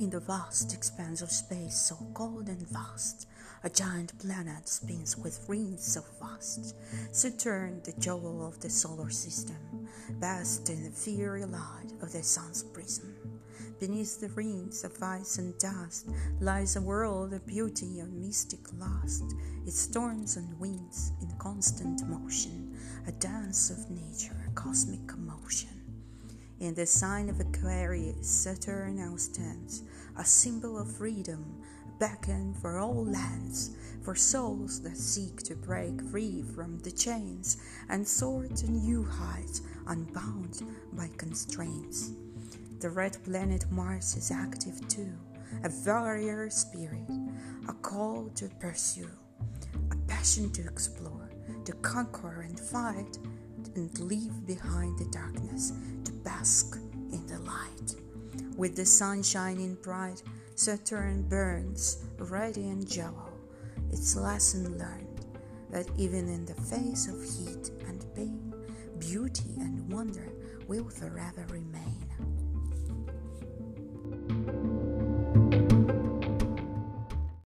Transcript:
In the vast expanse of space, so cold and vast, a giant planet spins with rings so fast. Saturn, the jewel of the solar system, basks in the fiery light of the sun's prism. Beneath the rings of ice and dust lies a world of beauty and mystic lust. Its storms and winds in constant motion, a dance of nature, a cosmic. In the sign of Aquarius, Saturn now stands, a symbol of freedom, a beacon for all lands, for souls that seek to break free from the chains and soar to new heights unbound by constraints. The red planet Mars is active too, a warrior spirit, a call to pursue, a passion to explore, to conquer and fight, and leave behind the darkness bask in the light. With the sun shining bright, Saturn burns radiant jewel. It's lesson learned that even in the face of heat and pain, beauty and wonder will forever remain.